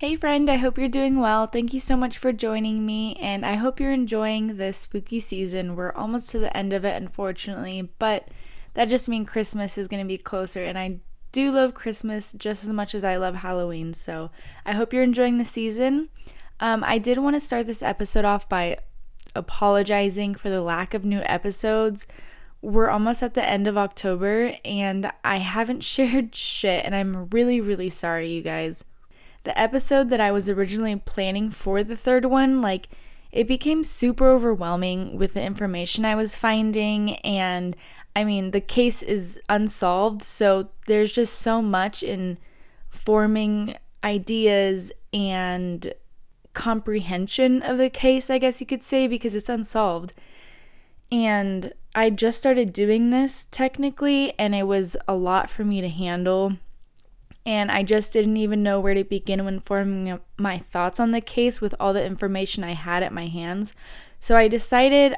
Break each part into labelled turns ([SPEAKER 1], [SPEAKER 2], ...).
[SPEAKER 1] Hey, friend, I hope you're doing well. Thank you so much for joining me, and I hope you're enjoying this spooky season. We're almost to the end of it, unfortunately, but that just means Christmas is going to be closer, and I do love Christmas just as much as I love Halloween. So I hope you're enjoying the season. Um, I did want to start this episode off by apologizing for the lack of new episodes. We're almost at the end of October, and I haven't shared shit, and I'm really, really sorry, you guys the episode that I was originally planning for the third one, like, it became super overwhelming with the information I was finding. And I mean, the case is unsolved. So there's just so much in forming ideas and comprehension of the case, I guess you could say, because it's unsolved. And I just started doing this technically, and it was a lot for me to handle and I just didn't even know where to begin when forming my thoughts on the case with all the information I had at my hands. So I decided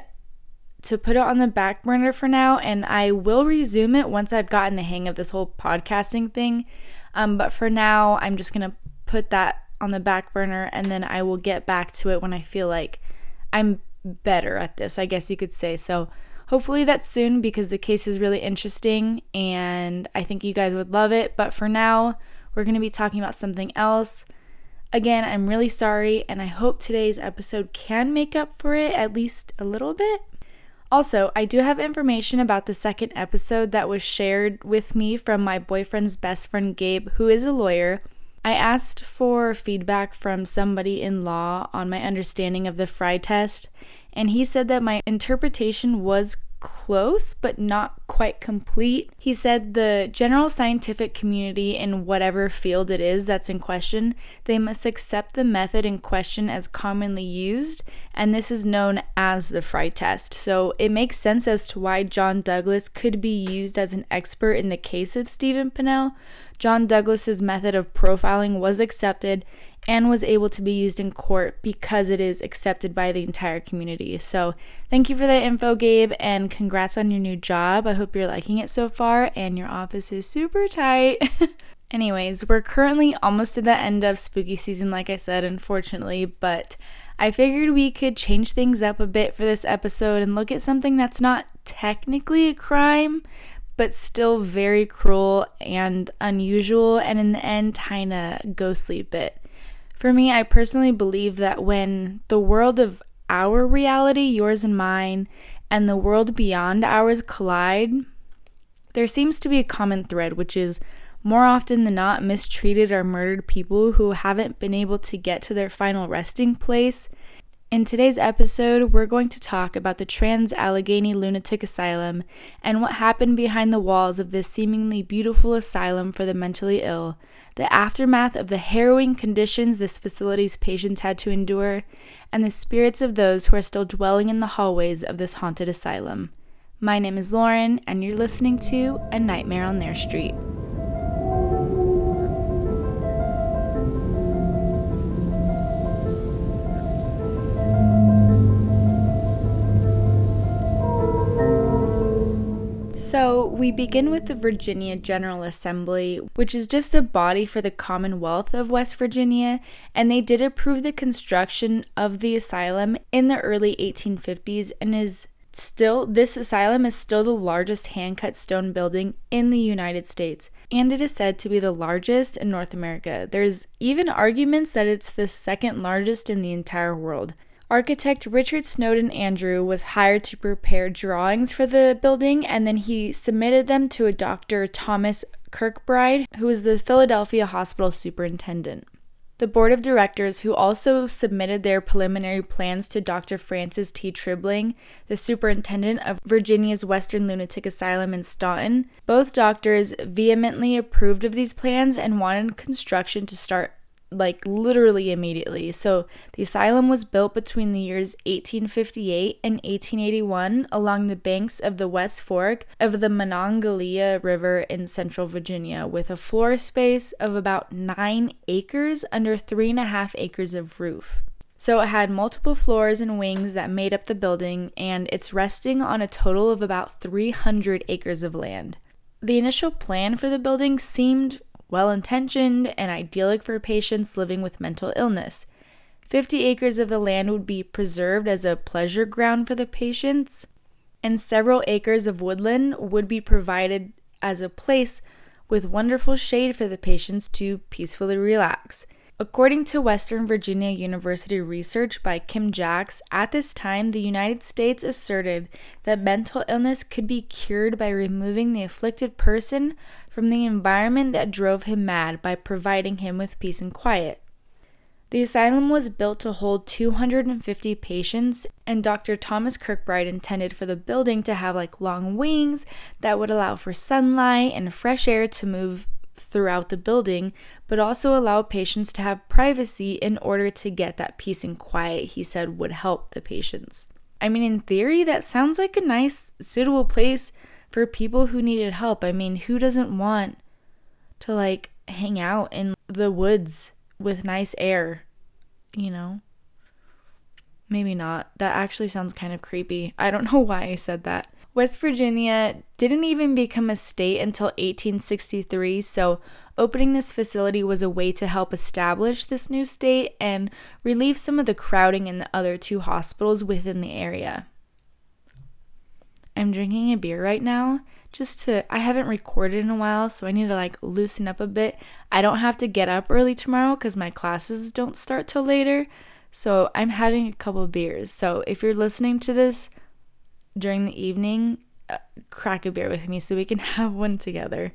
[SPEAKER 1] to put it on the back burner for now, and I will resume it once I've gotten the hang of this whole podcasting thing. Um, but for now, I'm just gonna put that on the back burner, and then I will get back to it when I feel like I'm better at this, I guess you could say. So Hopefully that's soon because the case is really interesting and I think you guys would love it. But for now, we're going to be talking about something else. Again, I'm really sorry and I hope today's episode can make up for it at least a little bit. Also, I do have information about the second episode that was shared with me from my boyfriend's best friend Gabe, who is a lawyer. I asked for feedback from somebody in law on my understanding of the Frye test, and he said that my interpretation was close but not quite complete. He said the general scientific community in whatever field it is that's in question, they must accept the method in question as commonly used, and this is known as the Frye test. So it makes sense as to why John Douglas could be used as an expert in the case of Steven Pennell. John Douglas's method of profiling was accepted and was able to be used in court because it is accepted by the entire community. So, thank you for that info, Gabe, and congrats on your new job. I hope you're liking it so far, and your office is super tight. Anyways, we're currently almost at the end of spooky season, like I said, unfortunately, but I figured we could change things up a bit for this episode and look at something that's not technically a crime, but still very cruel and unusual, and in the end, kinda ghostly bit. For me, I personally believe that when the world of our reality, yours and mine, and the world beyond ours collide, there seems to be a common thread, which is more often than not mistreated or murdered people who haven't been able to get to their final resting place in today's episode, we're going to talk about the Trans Allegheny Lunatic Asylum and what happened behind the walls of this seemingly beautiful asylum for the mentally ill, the aftermath of the harrowing conditions this facility's patients had to endure, and the spirits of those who are still dwelling in the hallways of this haunted asylum. My name is Lauren, and you're listening to A Nightmare on Their Street. So, we begin with the Virginia General Assembly, which is just a body for the Commonwealth of West Virginia, and they did approve the construction of the asylum in the early 1850s and is still this asylum is still the largest hand-cut stone building in the United States and it is said to be the largest in North America. There's even arguments that it's the second largest in the entire world. Architect Richard Snowden Andrew was hired to prepare drawings for the building, and then he submitted them to a Dr. Thomas Kirkbride, who was the Philadelphia hospital superintendent. The board of directors, who also submitted their preliminary plans to Dr. Francis T. Stribling, the superintendent of Virginia's Western Lunatic Asylum in Staunton, both doctors vehemently approved of these plans and wanted construction to start like literally immediately. So the asylum was built between the years 1858 and 1881 along the banks of the West Fork of the Monongahela River in central Virginia with a floor space of about nine acres under three and a half acres of roof. So it had multiple floors and wings that made up the building, and it's resting on a total of about 300 acres of land. The initial plan for the building seemed well intentioned, and idyllic for patients living with mental illness. 50 acres of the land would be preserved as a pleasure ground for the patients, and several acres of woodland would be provided as a place with wonderful shade for the patients to peacefully relax. According to Western Virginia University research by Kim Jacks, at this time the United States asserted that mental illness could be cured by removing the afflicted person from the environment that drove him mad by providing him with peace and quiet. The asylum was built to hold 250 patients, and Dr. Thomas Kirkbride intended for the building to have like long wings that would allow for sunlight and fresh air to move throughout the building, but also allow patients to have privacy in order to get that peace and quiet he said would help the patients. I mean, in theory, that sounds like a nice, suitable place for people who needed help. I mean, who doesn't want to like hang out in the woods with nice air, you know? Maybe not. That actually sounds kind of creepy. I don't know why I said that. West Virginia didn't even become a state until 1863, so opening this facility was a way to help establish this new state and relieve some of the crowding in the other two hospitals within the area. I'm drinking a beer right now just to I haven't recorded in a while, so I need to like loosen up a bit. I don't have to get up early tomorrow cuz my classes don't start till later. So I'm having a couple beers. So if you're listening to this during the evening, uh, crack a beer with me so we can have one together.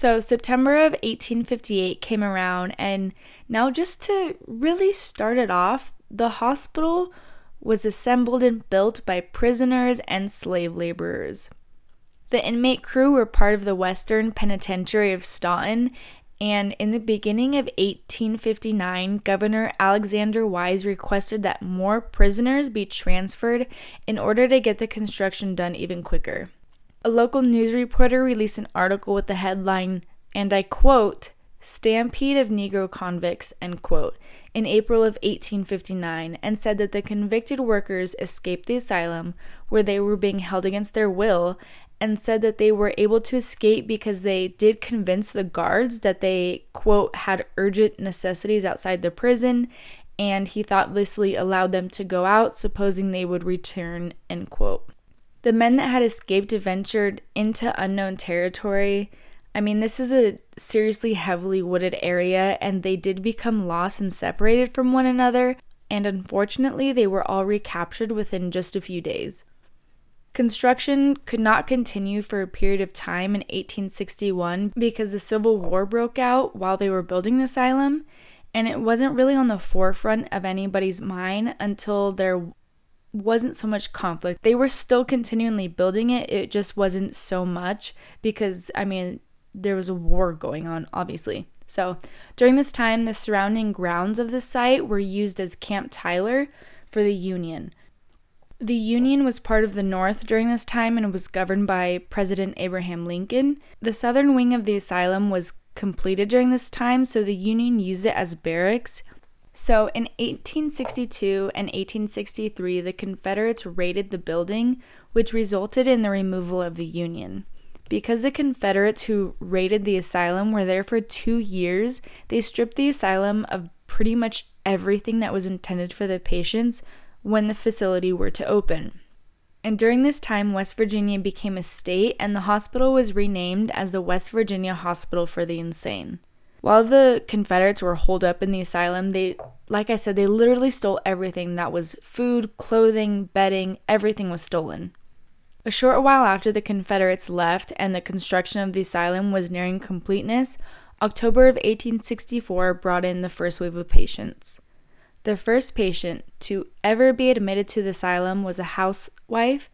[SPEAKER 1] So, September of 1858 came around, and now just to really start it off, the hospital was assembled and built by prisoners and slave laborers. The inmate crew were part of the Western Penitentiary of Staunton and in the beginning of 1859, Governor Alexander Wise requested that more prisoners be transferred in order to get the construction done even quicker. A local news reporter released an article with the headline, and I quote, Stampede of Negro Convicts, end quote, in April of 1859, and said that the convicted workers escaped the asylum where they were being held against their will and said that they were able to escape because they did convince the guards that they, quote, had urgent necessities outside the prison, and he thoughtlessly allowed them to go out, supposing they would return, end quote. The men that had escaped ventured into unknown territory. I mean, this is a seriously heavily wooded area, and they did become lost and separated from one another, and unfortunately, they were all recaptured within just a few days. Construction could not continue for a period of time in 1861 because the Civil War broke out while they were building the asylum, and it wasn't really on the forefront of anybody's mind until there wasn't so much conflict. They were still continually building it, it just wasn't so much because, I mean, there was a war going on, obviously. So, during this time, the surrounding grounds of the site were used as Camp Tyler for the Union. The Union was part of the North during this time and was governed by President Abraham Lincoln. The southern wing of the asylum was completed during this time, so the Union used it as barracks. So in 1862 and 1863, the Confederates raided the building, which resulted in the removal of the Union. Because the Confederates who raided the asylum were there for two years, they stripped the asylum of pretty much everything that was intended for the patients, when the facility were to open. And during this time, West Virginia became a state, and the hospital was renamed as the West Virginia Hospital for the Insane. While the Confederates were holed up in the asylum, they, like I said, they literally stole everything that was food, clothing, bedding, everything was stolen. A short while after the Confederates left and the construction of the asylum was nearing completeness, October of 1864 brought in the first wave of patients. The first patient to ever be admitted to the asylum was a housewife.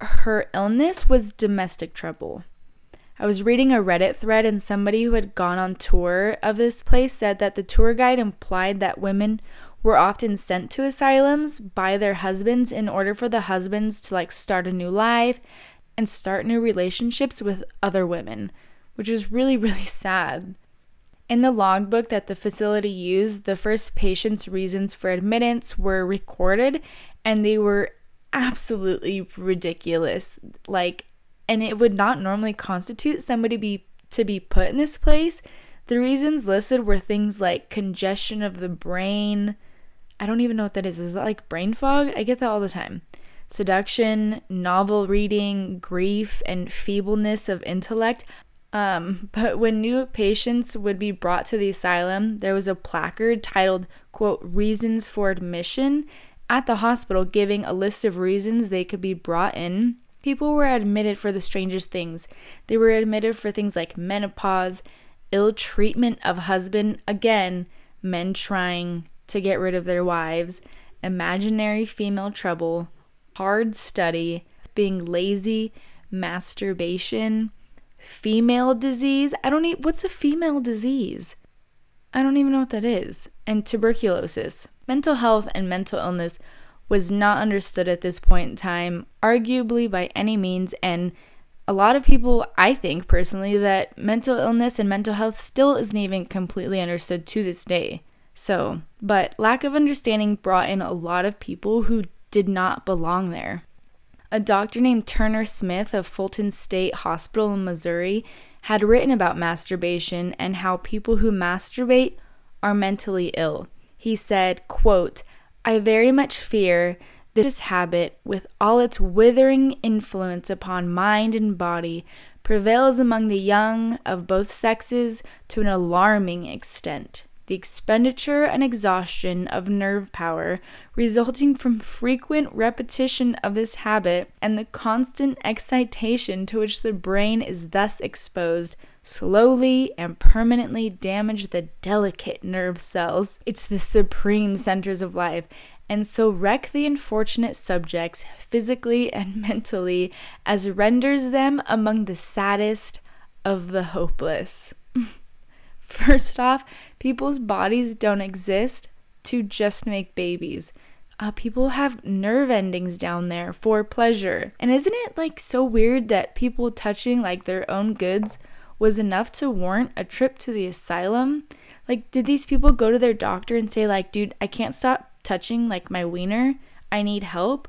[SPEAKER 1] Her illness was domestic trouble. I was reading a Reddit thread, and somebody who had gone on tour of this place said that the tour guide implied that women were often sent to asylums by their husbands in order for the husbands to like start a new life and start new relationships with other women, which is really, really sad. In the logbook that the facility used, the first patient's reasons for admittance were recorded and they were absolutely ridiculous. Like, and it would not normally constitute somebody be to be put in this place. The reasons listed were things like congestion of the brain. I don't even know what that is. Is that like brain fog? I get that all the time. Seduction, novel reading, grief, and feebleness of intellect. Um, but when new patients would be brought to the asylum, there was a placard titled, quote, Reasons for Admission at the hospital giving a list of reasons they could be brought in. People were admitted for the strangest things. They were admitted for things like menopause, ill treatment of husband, again, men trying to get rid of their wives, imaginary female trouble, hard study, being lazy, masturbation, female disease. I don't need what's a female disease? I don't even know what that is. And tuberculosis. Mental health and mental illness was not understood at this point in time, arguably by any means, and a lot of people, I think personally, that mental illness and mental health still isn't even completely understood to this day. So, but lack of understanding brought in a lot of people who did not belong there. A doctor named Turner Smith of Fulton State Hospital in Missouri had written about masturbation and how people who masturbate are mentally ill. He said, quote, I very much fear this habit, with all its withering influence upon mind and body, prevails among the young of both sexes to an alarming extent. The expenditure and exhaustion of nerve power resulting from frequent repetition of this habit and the constant excitation to which the brain is thus exposed slowly and permanently damage the delicate nerve cells. It's the supreme centers of life and so wreck the unfortunate subjects physically and mentally as renders them among the saddest of the hopeless. First off, people's bodies don't exist to just make babies. Uh, people have nerve endings down there for pleasure. And isn't it like so weird that people touching like their own goods was enough to warrant a trip to the asylum? Like, did these people go to their doctor and say, like, dude, I can't stop touching like my wiener? I need help?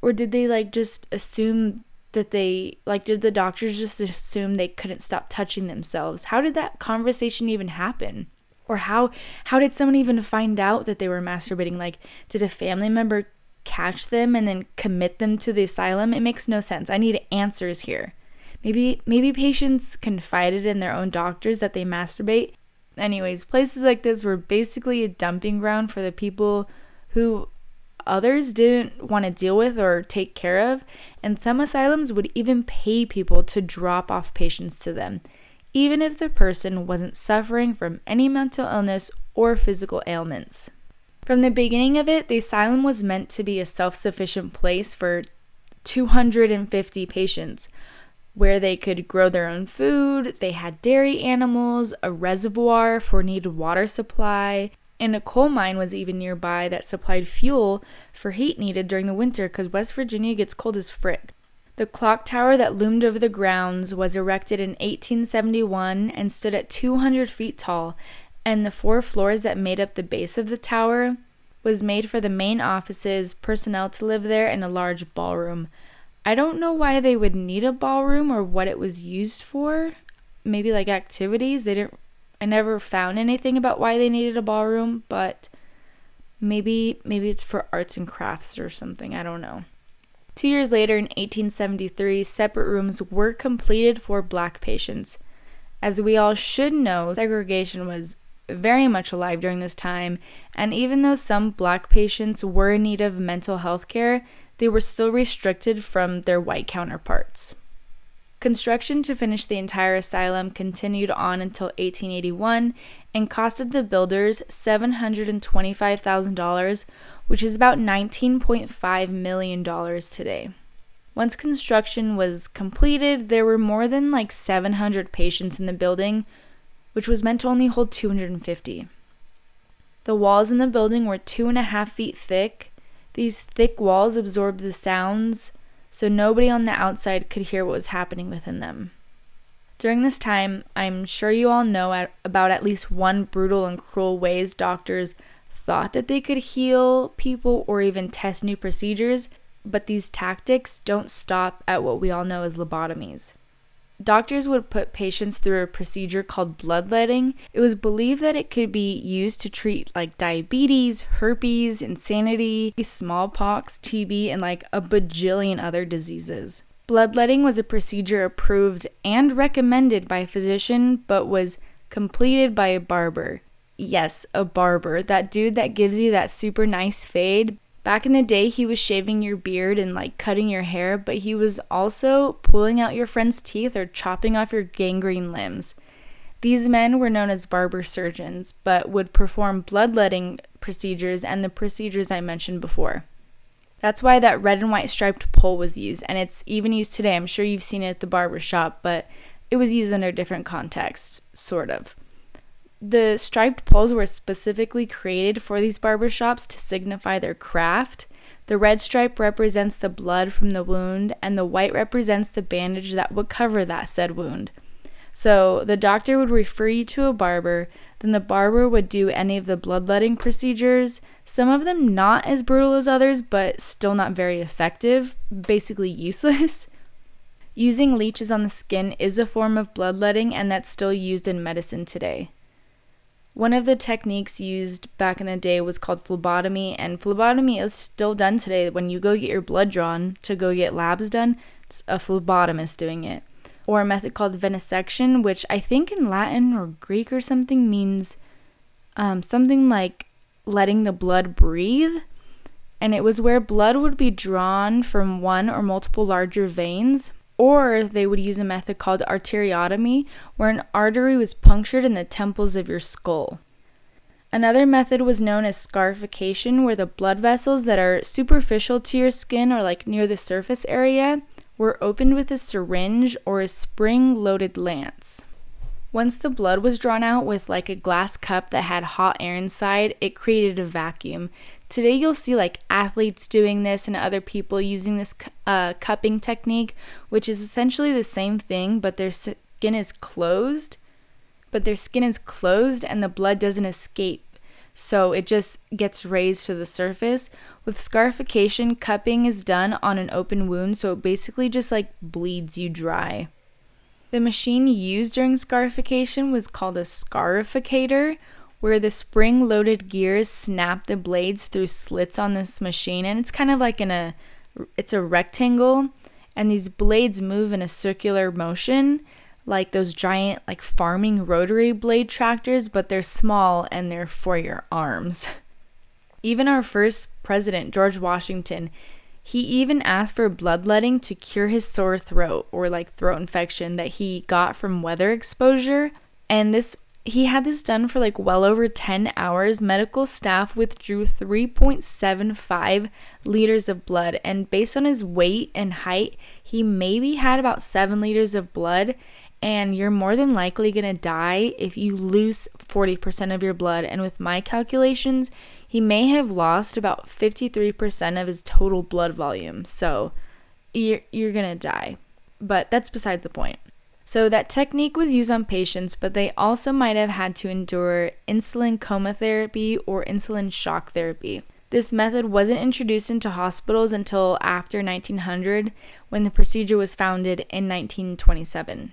[SPEAKER 1] Or did they like just assume that they like did the doctors just assume they couldn't stop touching themselves how did that conversation even happen or how how did someone even find out that they were masturbating like did a family member catch them and then commit them to the asylum it makes no sense i need answers here maybe maybe patients confided in their own doctors that they masturbate anyways places like this were basically a dumping ground for the people who others didn't want to deal with or take care of, and some asylums would even pay people to drop off patients to them, even if the person wasn't suffering from any mental illness or physical ailments. From the beginning of it, the asylum was meant to be a self sufficient place for 250 patients where they could grow their own food, they had dairy animals, a reservoir for needed water supply, and a coal mine was even nearby that supplied fuel for heat needed during the winter because West Virginia gets cold as frick. The clock tower that loomed over the grounds was erected in 1871 and stood at 200 feet tall, and the four floors that made up the base of the tower was made for the main offices, personnel to live there, and a large ballroom. I don't know why they would need a ballroom or what it was used for. Maybe like activities. They didn't I never found anything about why they needed a ballroom, but maybe maybe it's for arts and crafts or something. I don't know. Two years later, in 1873, separate rooms were completed for black patients. As we all should know, segregation was very much alive during this time, and even though some black patients were in need of mental health care, they were still restricted from their white counterparts. Construction to finish the entire asylum continued on until 1881 and costed the builders $725,000, which is about $19.5 million today. Once construction was completed, there were more than like 700 patients in the building, which was meant to only hold 250. The walls in the building were two and a half feet thick. These thick walls absorbed the sounds so nobody on the outside could hear what was happening within them. During this time, I'm sure you all know at, about at least one brutal and cruel ways doctors thought that they could heal people or even test new procedures. but these tactics don't stop at what we all know as lobotomies. Doctors would put patients through a procedure called bloodletting. It was believed that it could be used to treat like diabetes, herpes, insanity, smallpox, TB, and like a bajillion other diseases. Bloodletting was a procedure approved and recommended by a physician, but was completed by a barber. Yes, a barber. That dude that gives you that super nice fade. Back in the day, he was shaving your beard and like cutting your hair, but he was also pulling out your friend's teeth or chopping off your gangrene limbs. These men were known as barber surgeons, but would perform bloodletting procedures and the procedures I mentioned before. That's why that red and white striped pole was used, and it's even used today. I'm sure you've seen it at the barber shop, but it was used under a different context, sort of. The striped poles were specifically created for these barber shops to signify their craft. The red stripe represents the blood from the wound, and the white represents the bandage that would cover that said wound. So the doctor would refer you to a barber, then the barber would do any of the bloodletting procedures, some of them not as brutal as others, but still not very effective, basically useless. Using leeches on the skin is a form of bloodletting, and that's still used in medicine today. One of the techniques used back in the day was called phlebotomy, and phlebotomy is still done today. When you go get your blood drawn to go get labs done, it's a phlebotomist doing it or a method called venesection, which I think in Latin or Greek or something means um, something like letting the blood breathe. And it was where blood would be drawn from one or multiple larger veins, or they would use a method called arteriotomy, where an artery was punctured in the temples of your skull. Another method was known as scarification, where the blood vessels that are superficial to your skin or like near the surface area were opened with a syringe or a spring loaded lance. Once the blood was drawn out with like a glass cup that had hot air inside, it created a vacuum. Today you'll see like athletes doing this and other people using this uh, cupping technique, which is essentially the same thing, but their skin is closed. But their skin is closed and the blood doesn't escape so it just gets raised to the surface. With scarification, cupping is done on an open wound, so it basically just like bleeds you dry. The machine used during scarification was called a scarificator, where the spring loaded gears snap the blades through slits on this machine, and it's kind of like in a it's a rectangle, and these blades move in a circular motion like those giant like farming rotary blade tractors, but they're small and they're for your arms. Even our first president, George Washington, he even asked for bloodletting to cure his sore throat or like throat infection that he got from weather exposure. And this he had this done for like well over 10 hours. Medical staff withdrew 3.75 liters of blood, and based on his weight and height, he maybe had about 7 liters of blood and you're more than likely to die if you lose 40% of your blood. And with my calculations, he may have lost about 53% of his total blood volume. So you're, you're to die. But that's beside the point. So that technique was used on patients, but they also might have had to endure insulin coma therapy or insulin shock therapy. This method wasn't introduced into hospitals until after 1900 when the procedure was founded in 1927.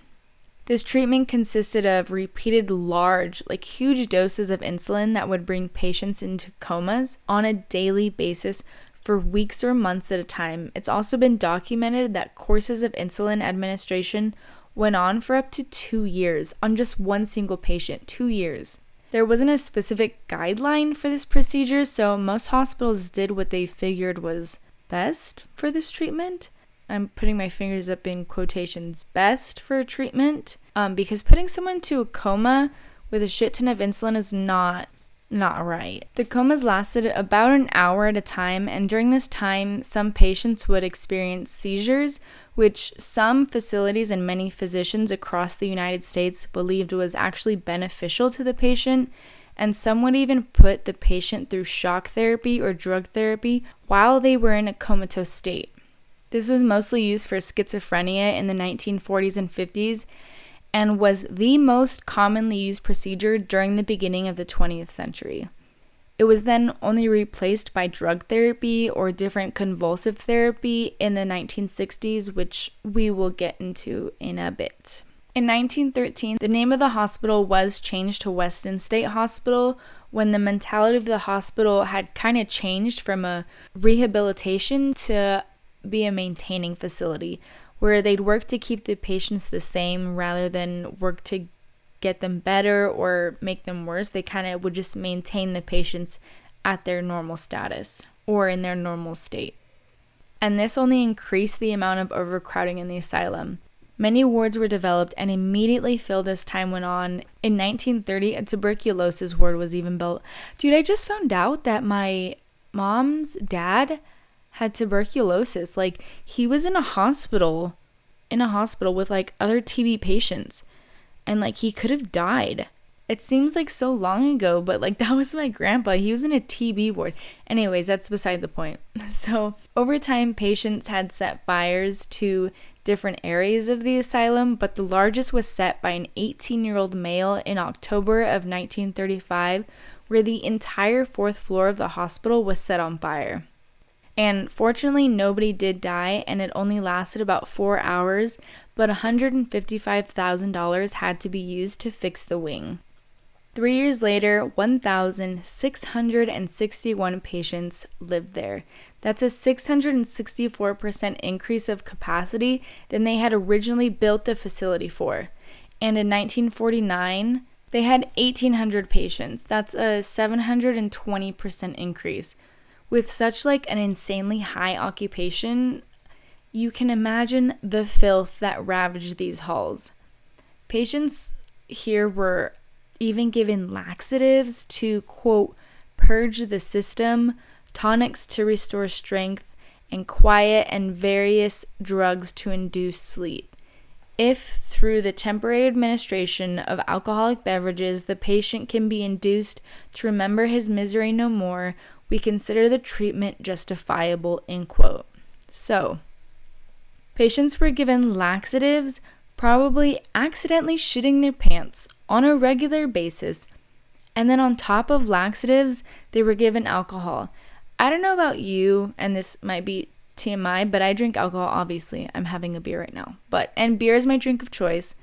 [SPEAKER 1] This treatment consisted of repeated large, like huge doses of insulin that would bring patients into comas on a daily basis for weeks or months at a time. It's also been documented that courses of insulin administration went on for up to two years on just one single patient. Two years. There wasn't a specific guideline for this procedure, so most hospitals did what they figured was best for this treatment. I'm putting my fingers up in quotations, best for treatment. Um, because putting someone to a coma with a shit ton of insulin is not not right. The comas lasted about an hour at a time, and during this time, some patients would experience seizures, which some facilities and many physicians across the United States believed was actually beneficial to the patient. And some would even put the patient through shock therapy or drug therapy while they were in a comatose state. This was mostly used for schizophrenia in the 1940s and 50s and was the most commonly used procedure during the beginning of the 20th century. It was then only replaced by drug therapy or different convulsive therapy in the 1960s, which we will get into in a bit. In 1913, the name of the hospital was changed to Weston State Hospital when the mentality of the hospital had kind of changed from a rehabilitation to be a maintaining facility where they'd work to keep the patients the same rather than work to get them better or make them worse. They kind of would just maintain the patients at their normal status or in their normal state. And this only increased the amount of overcrowding in the asylum. Many wards were developed and immediately filled as time went on. In 1930, a tuberculosis ward was even built. Dude, I just found out that my mom's dad had tuberculosis. Like, he was in a hospital, in a hospital with like other TB patients and like he could have died. It seems like so long ago, but like that was my grandpa. He was in a TB ward. Anyways, that's beside the point. So, over time, patients had set fires to different areas of the asylum, but the largest was set by an 18 year old male in October of 1935, where the entire fourth floor of the hospital was set on fire. And fortunately, nobody did die, and it only lasted about four hours, but $155,000 had to be used to fix the wing. Three years later, 1,661 patients lived there. That's a 664% increase of capacity than they had originally built the facility for. And in 1949, they had 1,800 patients. That's a 720% increase with such like an insanely high occupation, you can imagine the filth that ravaged these halls. Patients here were even given laxatives to quote purge the system, tonics to restore strength, and quiet and various drugs to induce sleep. If through the temporary administration of alcoholic beverages the patient can be induced to remember his misery no more, we consider the treatment justifiable, end quote. So, patients were given laxatives, probably accidentally shitting their pants on a regular basis, and then on top of laxatives, they were given alcohol. I don't know about you, and this might be TMI, but I drink alcohol, obviously. I'm having a beer right now. But, and beer is my drink of choice.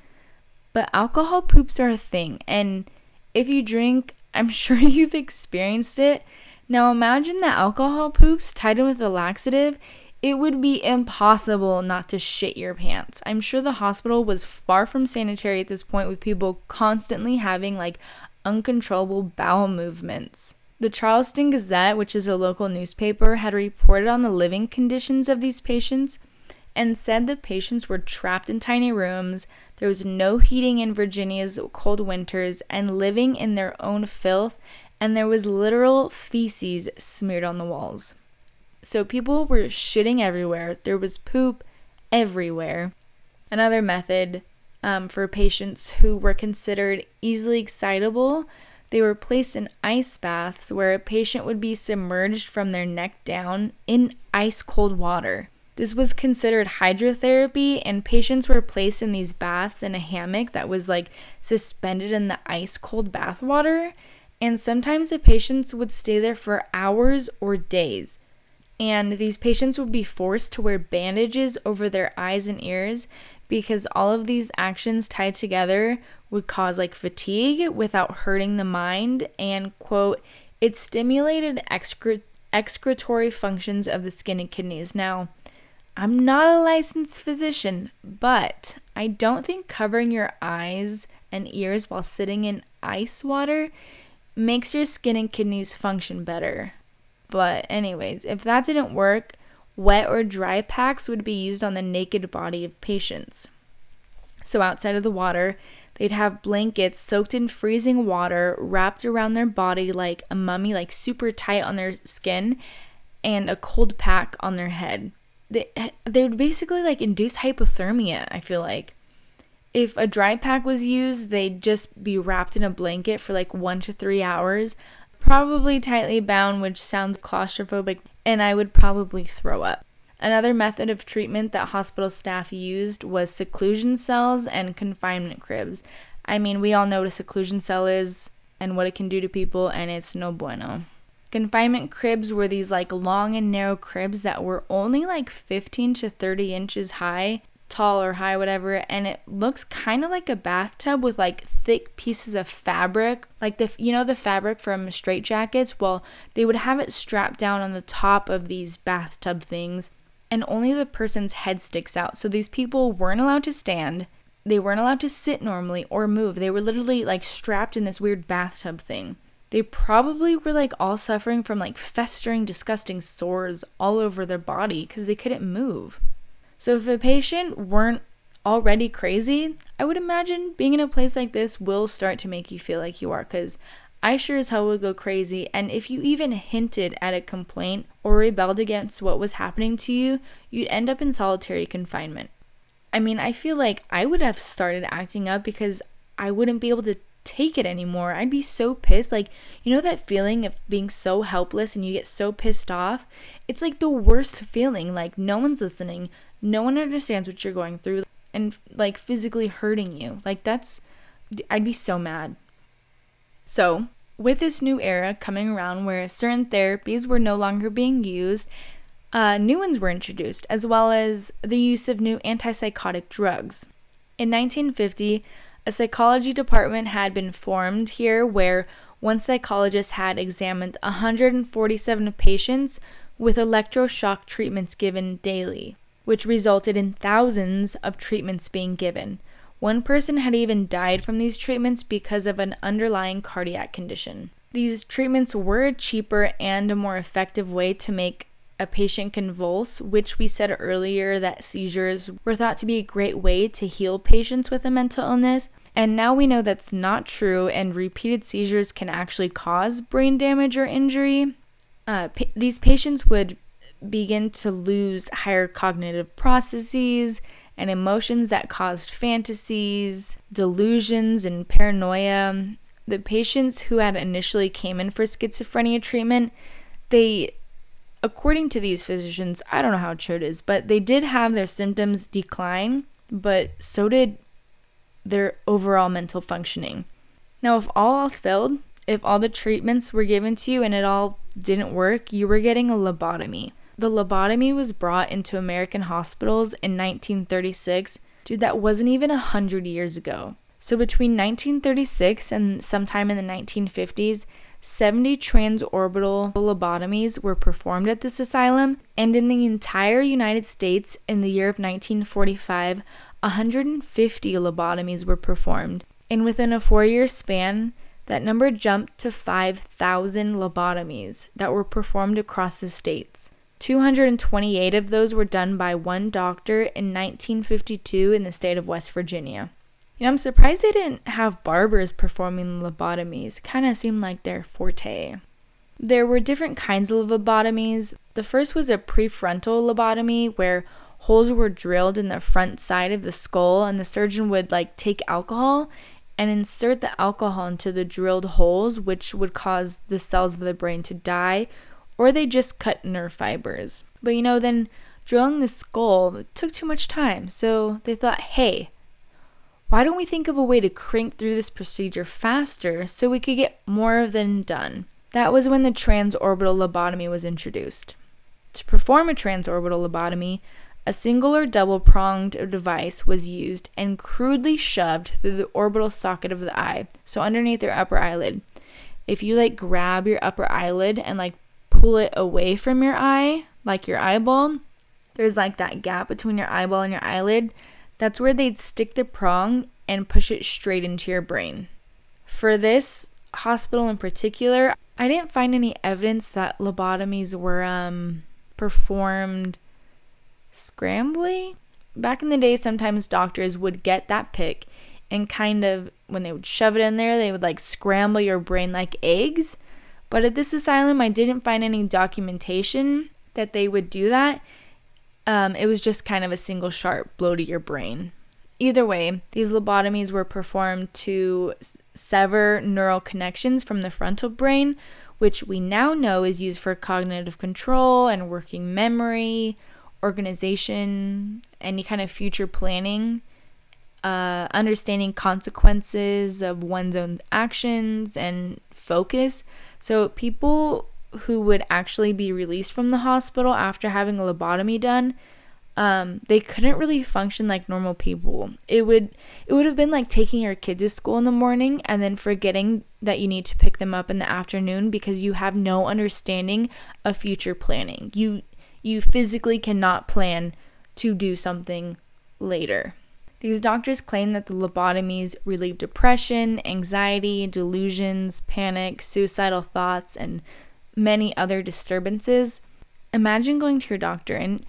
[SPEAKER 1] But alcohol poops are a thing. And if you drink, I'm sure you've experienced it. Now imagine the alcohol poops tied in with a laxative. It would be impossible not to shit your pants. I'm sure the hospital was far from sanitary at this point, with people constantly having like uncontrollable bowel movements. The Charleston Gazette, which is a local newspaper, had reported on the living conditions of these patients and said the patients were trapped in tiny rooms, there was no heating in Virginia's cold winters, and living in their own filth and there was literal feces smeared on the walls. So people were shitting everywhere. There was poop everywhere. Another method um, for patients who were considered easily excitable, they were placed in ice baths where a patient would be submerged from their neck down in ice cold water. This was considered hydrotherapy, and patients were placed in these baths in a hammock that was like suspended in the ice cold bath water and sometimes the patients would stay there for hours or days. And these patients would be forced to wear bandages over their eyes and ears because all of these actions tied together would cause like fatigue without hurting the mind and quote it stimulated excre- excretory functions of the skin and kidneys. Now, I'm not a licensed physician, but I don't think covering your eyes and ears while sitting in ice water makes your skin and kidneys function better. But, anyways, if that didn't work, wet or dry packs would be used on the naked body of patients. So, outside of the water, they'd have blankets soaked in freezing water wrapped around their body like a mummy, like super tight on their skin, and a cold pack on their head. They, they would basically like induce hypothermia, I feel like if a dry pack was used, they'd just be wrapped in a blanket for like one to three hours, probably tightly bound, which sounds claustrophobic, and I would probably throw up. Another method of treatment that hospital staff used was seclusion cells and confinement cribs. I mean, we all know what a seclusion cell is and what it can do to people, and it's no bueno. Confinement cribs were these like long and narrow cribs that were only like 15 to 30 inches high, tall or high, whatever, and it looks kind of like a bathtub with like thick pieces of fabric, like the you know the fabric from straight jackets. Well, they would have it strapped down on the top of these bathtub things, and only the person's head sticks out. So these people weren't allowed to stand. They weren't allowed to sit normally or move. They were literally like strapped in this weird bathtub thing. They probably were like all suffering from like festering, disgusting sores all over their body because they couldn't move. So if a patient weren't already crazy, I would imagine being in a place like this will start to make you feel like you are because I sure as hell would go crazy. And if you even hinted at a complaint or rebelled against what was happening to you, you'd end up in solitary confinement. I mean, I feel like I would have started acting up because I wouldn't be able to take it anymore. I'd be so pissed. Like, you know that feeling of being so helpless and you get so pissed off? It's like the worst feeling. Like, no one's listening, no one understands what you're going through, and like physically hurting you. Like, that's, I'd be so mad. So, with this new era coming around where certain therapies were no longer being used uh, new ones were introduced, as well as the use of new antipsychotic drugs. In 1950, a psychology department had been formed here where one psychologist had examined 147 patients with electroshock treatments given daily, which resulted in thousands of treatments being given. One person had even died from these treatments because of an underlying cardiac condition. These treatments were a cheaper and a more effective way to make a patient convulse, which we said earlier that seizures were thought to be a great way to heal patients with a mental illness. And now we know that's not true, and repeated seizures can actually cause brain damage or injury. Uh, pa- these patients would begin to lose higher cognitive processes and emotions that caused fantasies, delusions, and paranoia. The patients who had initially came in for schizophrenia treatment, they according to these physicians, I don't know how true it is, but they did have their symptoms decline, but so did their overall mental functioning. Now, if all else failed, if all the treatments were given to you and it all didn't work, you were getting a lobotomy. The lobotomy was brought into American hospitals in 1936. Dude, that wasn't even a hundred years ago. So between 1936 and sometime in the 1950s, 70 transorbital lobotomies were performed at this asylum, and in the entire United States in the year of 1945, 150 lobotomies were performed. And within a four year span, that number jumped to 5,000 lobotomies that were performed across the states. 228 of those were done by one doctor in 1952 in the state of West Virginia. You know, I'm surprised they didn't have barbers performing lobotomies. Kind of seemed like their forte. There were different kinds of lobotomies. The first was a prefrontal lobotomy where holes were drilled in the front side of the skull and the surgeon would like take alcohol and insert the alcohol into the drilled holes which would cause the cells of the brain to die or they just cut nerve fibers. But you know, then drilling the skull took too much time. So they thought, "Hey, why don't we think of a way to crank through this procedure faster so we could get more of them done? That was when the transorbital lobotomy was introduced. To perform a transorbital lobotomy, a single or double pronged device was used and crudely shoved through the orbital socket of the eye, so underneath your upper eyelid. If you like grab your upper eyelid and like pull it away from your eye, like your eyeball, there's like that gap between your eyeball and your eyelid that's where they'd stick the prong and push it straight into your brain. For this hospital in particular, I didn't find any evidence that lobotomies were um, performed scrambly. Back in the day, sometimes doctors would get that pick and kind of, when they would shove it in there, they would like scramble your brain like eggs. But at this asylum, I didn't find any documentation that they would do that. Um, it was just kind of a single sharp blow to your brain. Either way, these lobotomies were performed to sever neural connections from the frontal brain, which we now know is used for cognitive control and working memory, organization, any kind of future planning, uh, understanding consequences of one's own actions, and focus. So people who would actually be released from the hospital after having a lobotomy done, um, they couldn't really function like normal people. It would it would have been like taking your kids to school in the morning and then forgetting that you need to pick them up in the afternoon because you have no understanding of future planning. You you physically cannot plan to do something later. These doctors claim that the lobotomies relieve depression, anxiety, delusions, panic, suicidal thoughts, and many other disturbances. Imagine going to your doctor and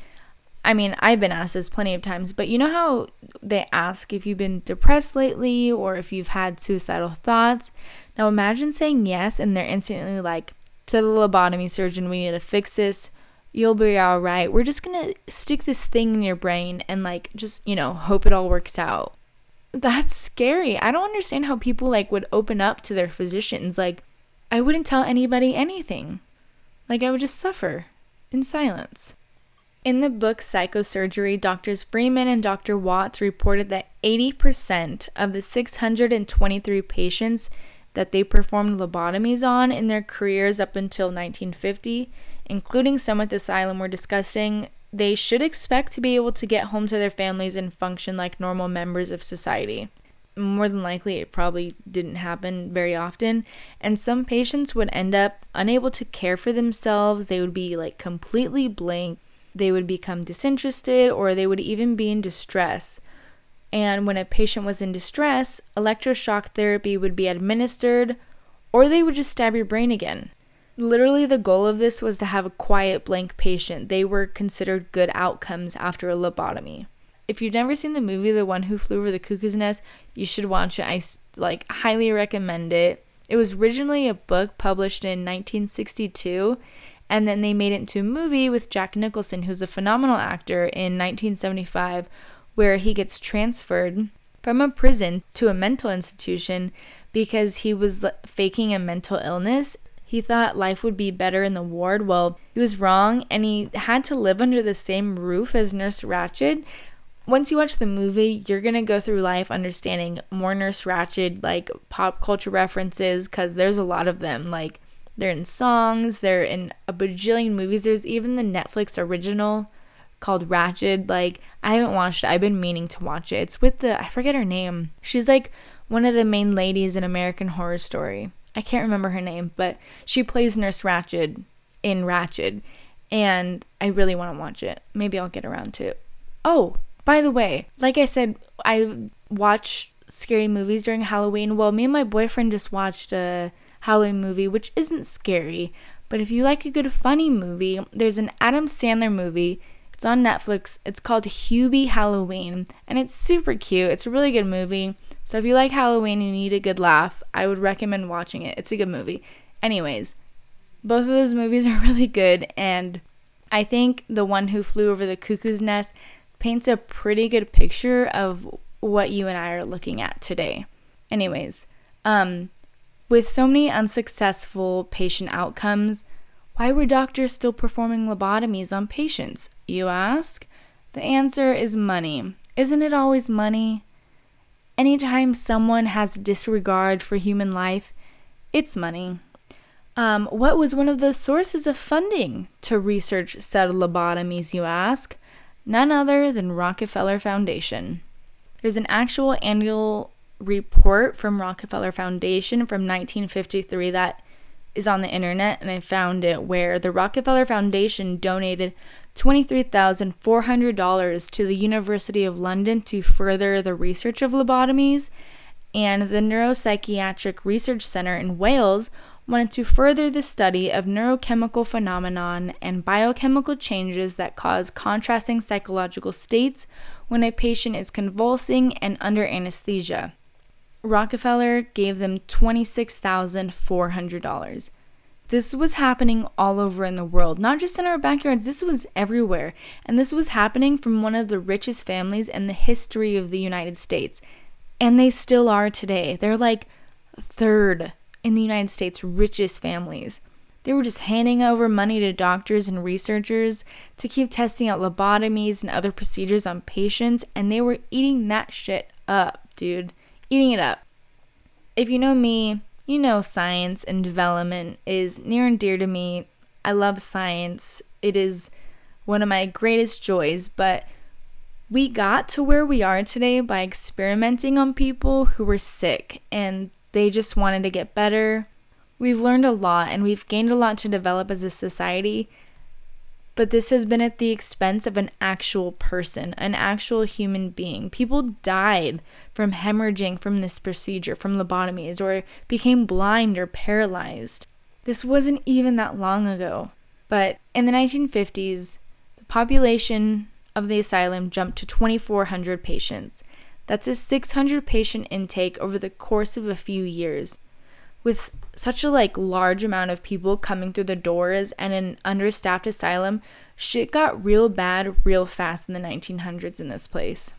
[SPEAKER 1] I mean, I've been asked this plenty of times, but you know how they ask if you've been depressed lately or if you've had suicidal thoughts? Now imagine saying yes and they're instantly like, to the lobotomy surgeon, we need to fix this. You'll be all right. We're just going to stick this thing in your brain and like just, you know, hope it all works out. That's scary. I don't understand how people like would open up to their physicians. Like, I wouldn't tell anybody anything. Like, I would just suffer in silence. In the book Psychosurgery, Doctors Freeman and Dr. Watts reported that 80% of the 623 patients that they performed lobotomies on in their careers up until 1950, including some at the asylum we're discussing, they should expect to be able to get home to their families and function like normal members of society. More than likely, it probably didn't happen very often, and some patients would end up unable to care for themselves. They would be like completely blank they would become disinterested or they would even be in distress. And when a patient was in distress, electroshock therapy would be administered or they would just stab your brain again. Literally, the goal of this was to have a quiet, blank patient. They were considered good outcomes after a lobotomy. If you've never seen the movie The One Who Flew Over the Cuckoo's Nest, you should watch it. I like highly recommend it. It was originally a book published in 1962 and then they made it into a movie with Jack Nicholson, who's a phenomenal actor, in 1975, where he gets transferred from a prison to a mental institution because he was faking a mental illness. He thought life would be better in the ward. Well, he was wrong, and he had to live under the same roof as Nurse Ratched. Once you watch the movie, you're gonna go through life understanding more Nurse Ratched, like pop culture references, because there's a lot of them. Like, they're in songs, they're in a bajillion movies. There's even the Netflix original called Ratched. Like, I haven't watched it. I've been meaning to watch it. It's with the, I forget her name. She's like one of the main ladies in American Horror Story. I can't remember her name, but she plays Nurse Ratched in Ratched. And I really want to watch it. Maybe I'll get around to it. Oh, by the way, like I said, I watch scary movies during Halloween. Well, me and my boyfriend just watched a. Halloween movie, which isn't scary. But if you like a good funny movie, there's an Adam Sandler movie. It's on Netflix. It's called Hubie Halloween, and it's super cute. It's a really good movie. So if you like Halloween and you need a good laugh, I would recommend watching it. It's a good movie. Anyways, both of those movies are really good, and I think the one who flew over the cuckoo's nest paints a pretty good picture of what you and I are looking at today. Anyways, um, with so many unsuccessful patient outcomes, why were doctors still performing lobotomies on patients, you ask? The answer is money. Isn't it always money? Anytime someone has disregard for human life, it's money. Um, what was one of the sources of funding to research said lobotomies, you ask? None other than Rockefeller Foundation. There's an actual annual report from Rockefeller Foundation from 1953 that is on the internet and I found it where the Rockefeller Foundation donated $23,400 to the University of London to further the research of lobotomies and the Neuropsychiatric Research Center in Wales wanted to further the study of neurochemical phenomenon and biochemical changes that cause contrasting psychological states when a patient is convulsing and under anesthesia. Rockefeller gave them $26,400. This was happening all over in the world, not just in our backyards, this was everywhere. And this was happening from one of the richest families in the history of the United States. And they still are today. They're like third in the United States' richest families. They were just handing over money to doctors and researchers to keep testing out lobotomies and other procedures on patients, and they were eating that shit up, dude eating it up. If you know me, you know, science and development is near and dear to me. I love science, it is one of my greatest joys, but we got to where we are today by experimenting on people who were sick and they just wanted to get better. We've learned a lot and we've gained a lot to develop as a society, but this has been at the expense of an actual person, an actual human being. People died from hemorrhaging from this procedure, from lobotomies, or became blind or paralyzed. This wasn't even that long ago. But in the 1950s, the population of the asylum jumped to 2,400 patients. That's a 600 patient intake over the course of a few years with such a like large amount of people coming through the doors and an understaffed asylum, shit got real bad real fast in the 1900s in this place.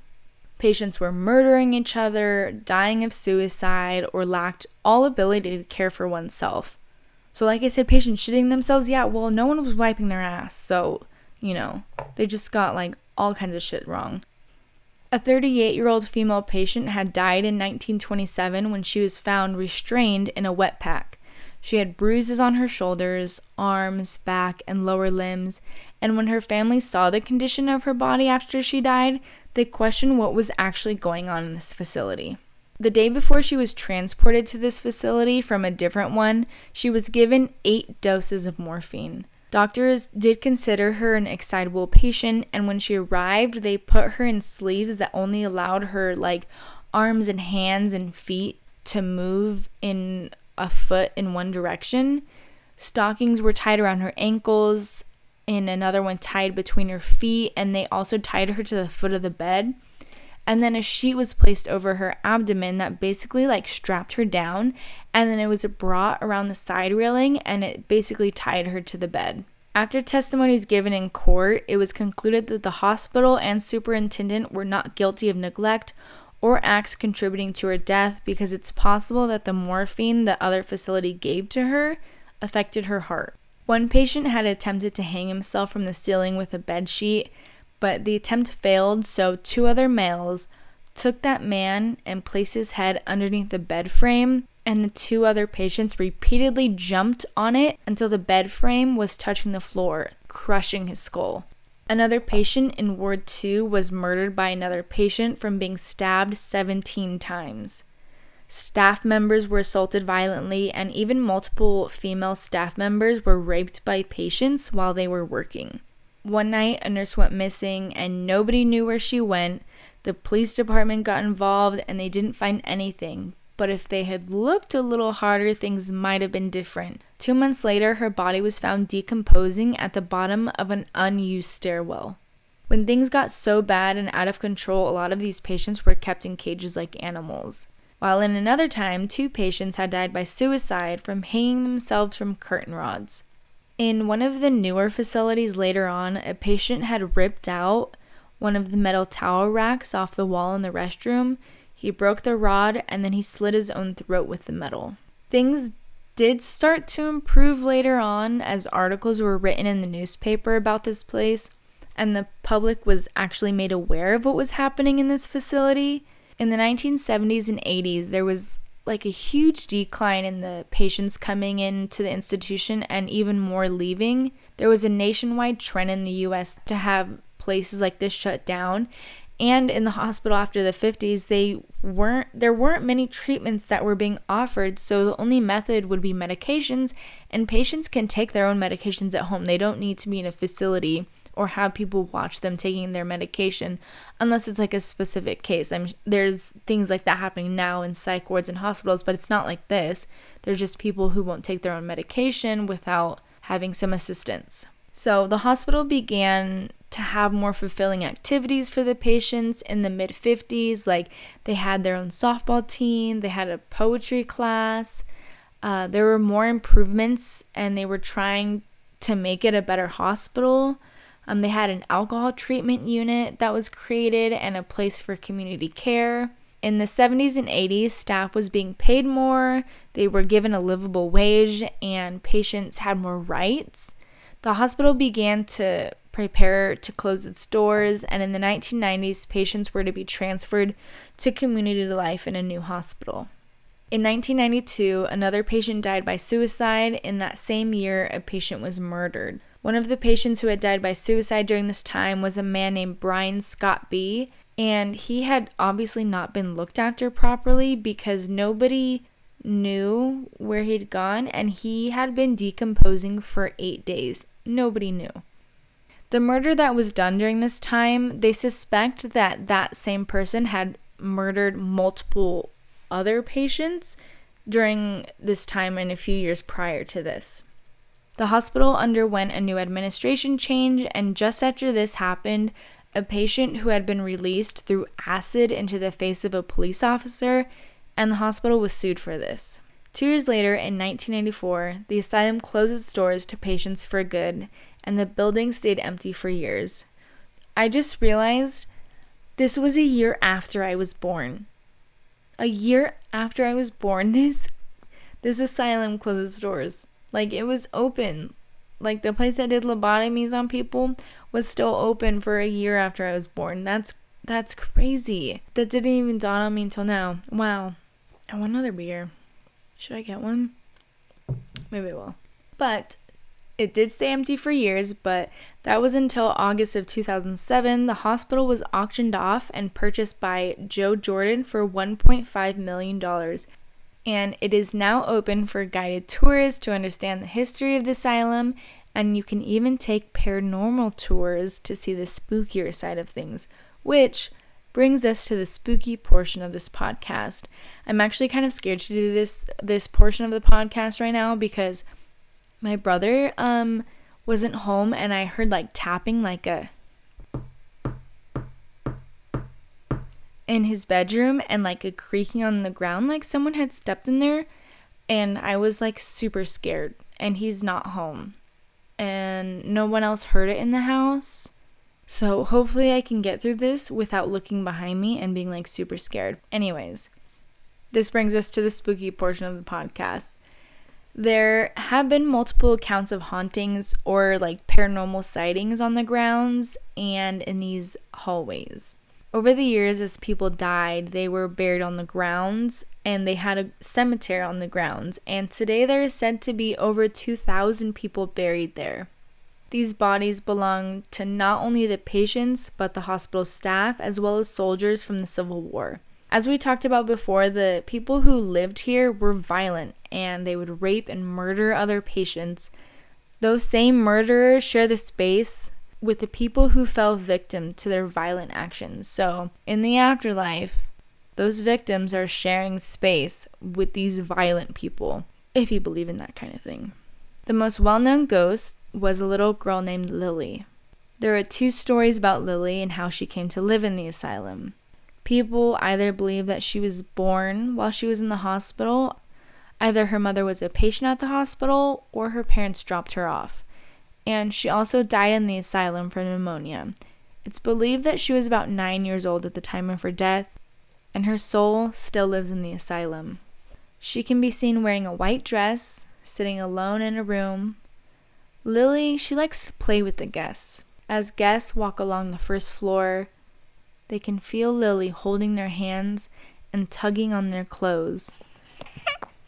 [SPEAKER 1] Patients were murdering each other, dying of suicide, or lacked all ability to care for oneself. So, like I said, patients shitting themselves, yeah, well, no one was wiping their ass. So, you know, they just got like all kinds of shit wrong. A 38 year old female patient had died in 1927 when she was found restrained in a wet pack. She had bruises on her shoulders, arms, back, and lower limbs, and when her family saw the condition of her body after she died, they questioned what was actually going on in this facility. The day before she was transported to this facility from a different one, she was given eight doses of morphine. Doctors did consider her an excitable patient, and when she arrived, they put her in sleeves that only allowed her like arms and hands and feet to move in a foot in one direction. Stockings were tied around her ankles, and another one tied between her feet, and they also tied her to the foot of the bed and then a sheet was placed over her abdomen that basically like strapped her down and then it was brought around the side railing and it basically tied her to the bed. After testimonies given in court, it was concluded that the hospital and superintendent were not guilty of neglect or acts contributing to her death because it's possible that the morphine the other facility gave to her affected her heart. One patient had attempted to hang himself from the ceiling with a bed sheet, but the attempt failed, so two other males took that man and placed his head underneath the bed frame, and the two other patients repeatedly jumped on it until the bed frame was touching the floor, crushing his skull. Another patient in Ward 2 was murdered by another patient from being stabbed 17 times. Staff members were assaulted violently, and even multiple female staff members were raped by patients while they were working. One night, a nurse went missing and nobody knew where she went. The police department got involved and they didn't find anything. But if they had looked a little harder, things might have been different. Two months later, her body was found decomposing at the bottom of an unused stairwell. When things got so bad and out of control, a lot of these patients were kept in cages like animals. While in another time, two patients had died by suicide from hanging themselves from curtain rods. In one of the newer facilities later on, a patient had ripped out one of the metal towel racks off the wall in the restroom. He broke the rod and then he slit his own throat with the metal. Things did start to improve later on as articles were written in the newspaper about this place and the public was actually made aware of what was happening in this facility. In the 1970s and 80s, there was like a huge decline in the patients coming into the institution and even more leaving. There was a nationwide trend in the US to have places like this shut down. And in the hospital after the 50s, they weren't there weren't many treatments that were being offered, so the only method would be medications, and patients can take their own medications at home. They don't need to be in a facility or have people watch them taking their medication unless it's like a specific case. I'm there's things like that happening now in psych wards and hospitals, but it's not like this. There's just people who won't take their own medication without having some assistance. So the hospital began to have more fulfilling activities for the patients in the mid 50s. Like they had their own softball team, they had a poetry class. Uh, there were more improvements, and they were trying to make it a better hospital. Um, they had an alcohol treatment unit that was created and a place for community care. In the 70s and 80s, staff was being paid more, they were given a livable wage, and patients had more rights. The hospital began to prepare to close its doors, and in the 1990s, patients were to be transferred to community life in a new hospital. In 1992, another patient died by suicide. In that same year, a patient was murdered. One of the patients who had died by suicide during this time was a man named Brian Scott B. And he had obviously not been looked after properly because nobody knew where he'd gone and he had been decomposing for eight days. Nobody knew. The murder that was done during this time, they suspect that that same person had murdered multiple other patients during this time and a few years prior to this. The hospital underwent a new administration change, and just after this happened, a patient who had been released threw acid into the face of a police officer, and the hospital was sued for this. Two years later, in 1994, the asylum closed its doors to patients for good, and the building stayed empty for years. I just realized this was a year after I was born. A year after I was born, this this asylum closed its doors. Like it was open. Like the place that did lobotomies on people was still open for a year after I was born. That's that's crazy. That didn't even dawn on me until now. Wow. I want another beer. Should I get one? Maybe I will. But it did stay empty for years, but that was until August of 2007. The hospital was auctioned off and purchased by Joe Jordan for $1.5 million and it is now open for guided tours to understand the history of the asylum, and you can even take paranormal tours to see the spookier side of things, which brings us to the spooky portion of this podcast. I'm actually kind of scared to do this this portion of the podcast right now because my brother um wasn't home and I heard like tapping like a in his bedroom and like a creaking on the ground, like someone had stepped in there. And I was like super scared. And he's not home. And no one else heard it in the house. So hopefully I can get through this without looking behind me and being like super scared. Anyways, this brings us to the spooky portion of the podcast. There have been multiple accounts of hauntings or like paranormal sightings on the grounds and in these hallways. Over the years, as people died, they were buried on the grounds and they had a cemetery on the grounds. And today, there is said to be over 2,000 people buried there. These bodies belong to not only the patients, but the hospital staff, as well as soldiers from the Civil War. As we talked about before, the people who lived here were violent and they would rape and murder other patients. Those same murderers share the space with the people who fell victim to their violent actions. So, in the afterlife, those victims are sharing space with these violent people, if you believe in that kind of thing. The most well known ghost was a little girl named Lily. There are two stories about Lily and how she came to live in the asylum. People either believe that she was born while she was in the hospital, either her mother was a patient at the hospital, or her parents dropped her off and she also died in the asylum from pneumonia. It's believed that she was about nine years old at the time of her death, and her soul still lives in the asylum. She can be seen wearing a white dress, sitting alone in a room. Lily, she likes to play with the guests. As guests walk along the first floor, they can feel Lily holding their hands and tugging on their clothes.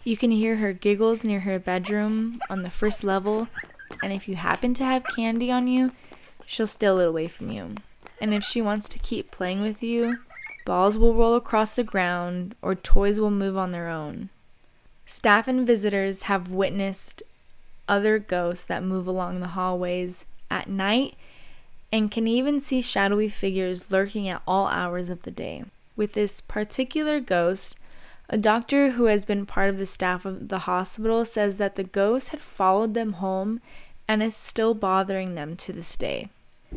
[SPEAKER 1] You can hear her giggles near her bedroom on the first level and if you happen to have candy on you, she'll steal it away from you. And if she wants to keep playing with you, balls will roll across the ground or toys will move on their own. Staff and visitors have witnessed other ghosts that move along the hallways at night and can even see shadowy figures lurking at all hours of the day. With this particular ghost, a doctor who has been part of the staff of the hospital says that the ghost had followed them home and is still bothering them to this day.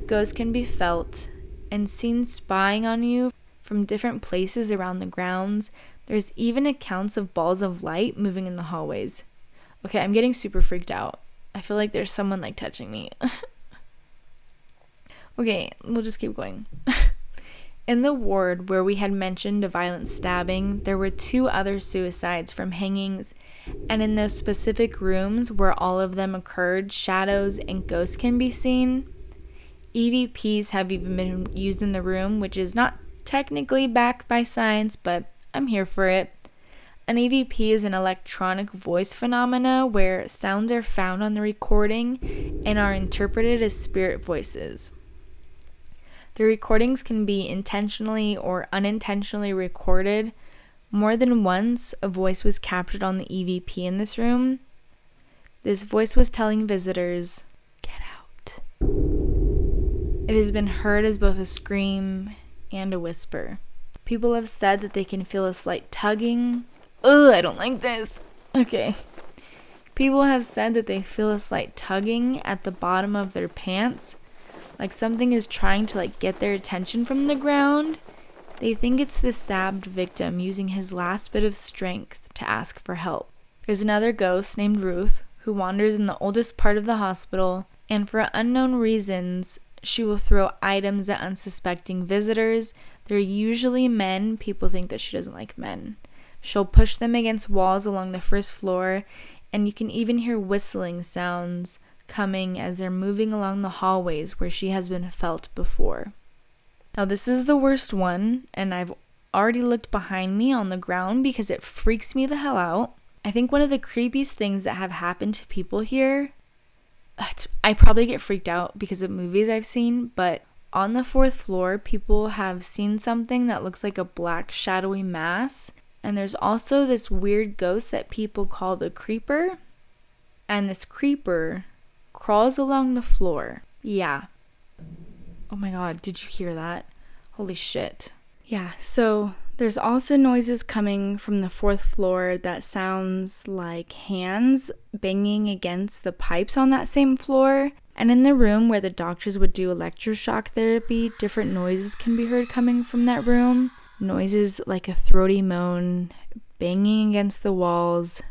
[SPEAKER 1] Ghosts can be felt and seen spying on you from different places around the grounds. There's even accounts of balls of light moving in the hallways. Okay, I'm getting super freaked out. I feel like there's someone like touching me. okay, we'll just keep going. In the ward where we had mentioned a violent stabbing, there were two other suicides from hangings, and in those specific rooms where all of them occurred, shadows and ghosts can be seen. EVPs have even been used in the room, which is not technically backed by science, but I'm here for it. An EVP is an electronic voice phenomena where sounds are found on the recording and are interpreted as spirit voices. The recordings can be intentionally or unintentionally recorded. More than once, a voice was captured on the EVP in this room. This voice was telling visitors, Get out. It has been heard as both a scream and a whisper. People have said that they can feel a slight tugging. Ugh, I don't like this. Okay. People have said that they feel a slight tugging at the bottom of their pants, like something is trying to like get their attention from the ground. They think it's the stabbed victim using his last bit of strength to ask for help. There's another ghost named Ruth who wanders in the oldest part of the hospital, and for unknown reasons, she will throw items at unsuspecting visitors. They're usually men. People think that she doesn't like men. She'll push them against walls along the first floor, and you can even hear whistling sounds coming as they're moving along the hallways where she has been felt before. Now, this is the worst one, and I've already looked behind me on the ground because it freaks me the hell out. I think one of the creepiest things that have happened to people here uh, I probably get freaked out because of movies I've seen, but on the fourth floor, people have seen something that looks like a black shadowy mass. And there's also this weird ghost that people call the creeper. And this creeper crawls along the floor. Yeah. Oh my god, did you hear that? Holy shit. Yeah, so there's also noises coming from the fourth floor that sounds like hands banging against the pipes on that same floor. And in the room where the doctors would do electroshock therapy, different noises can be heard coming from that room. Noises like a throaty moan, banging against the walls,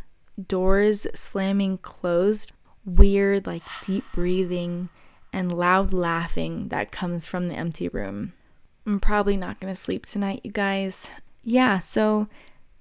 [SPEAKER 1] doors slamming closed, weird, like deep breathing, and loud laughing that comes from the empty room. I'm probably not going to sleep tonight, you guys. Yeah, so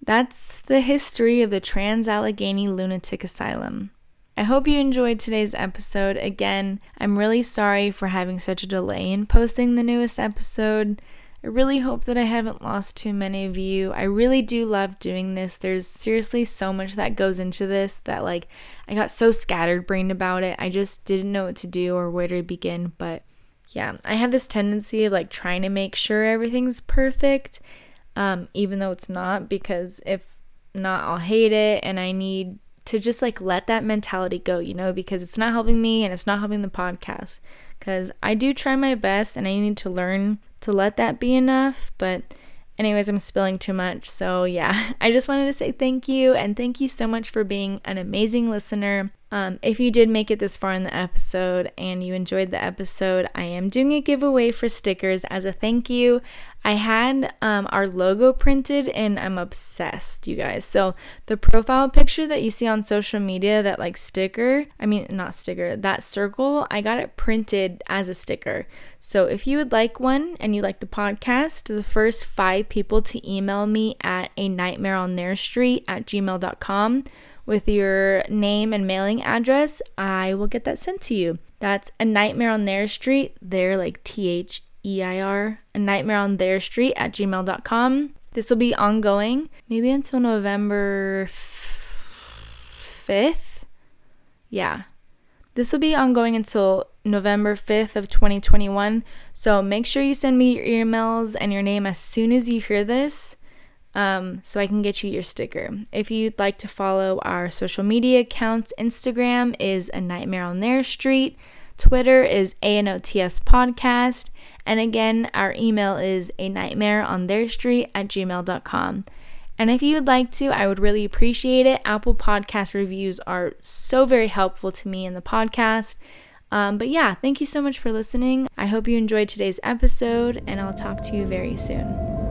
[SPEAKER 1] that's the history of the Trans Allegheny Lunatic Asylum. I hope you enjoyed today's episode. Again, I'm really sorry for having such a delay in posting the newest episode. I really hope that I haven't lost too many of you. I really do love doing this. There's seriously so much that goes into this that, like, I got so scattered brained about it. I just didn't know what to do or where to begin. But yeah, I have this tendency of like trying to make sure everything's perfect, um, even though it's not, because if not, I'll hate it and I need to just like let that mentality go, you know, because it's not helping me and it's not helping the podcast. Because I do try my best and I need to learn to let that be enough, but Anyways, I'm spilling too much. So, yeah, I just wanted to say thank you and thank you so much for being an amazing listener. Um, if you did make it this far in the episode and you enjoyed the episode, I am doing a giveaway for stickers as a thank you. I had um, our logo printed and I'm obsessed, you guys. So, the profile picture that you see on social media, that like sticker, I mean, not sticker, that circle, I got it printed as a sticker. So, if you would like one and you like the podcast, the first five people to email me at a nightmare on their street at gmail.com with your name and mailing address, I will get that sent to you. That's a nightmare on their street. They're like T H E I R, a nightmare on their street at gmail.com. This will be ongoing, maybe until November 5th. Yeah. This will be ongoing until November 5th of 2021. So make sure you send me your emails and your name as soon as you hear this um, so I can get you your sticker. If you'd like to follow our social media accounts, Instagram is A Nightmare on Their Street, Twitter is ANOTS Podcast, and again, our email is a nightmare on their street at gmail.com. And if you would like to, I would really appreciate it. Apple Podcast reviews are so very helpful to me in the podcast. Um, but yeah, thank you so much for listening. I hope you enjoyed today's episode, and I'll talk to you very soon.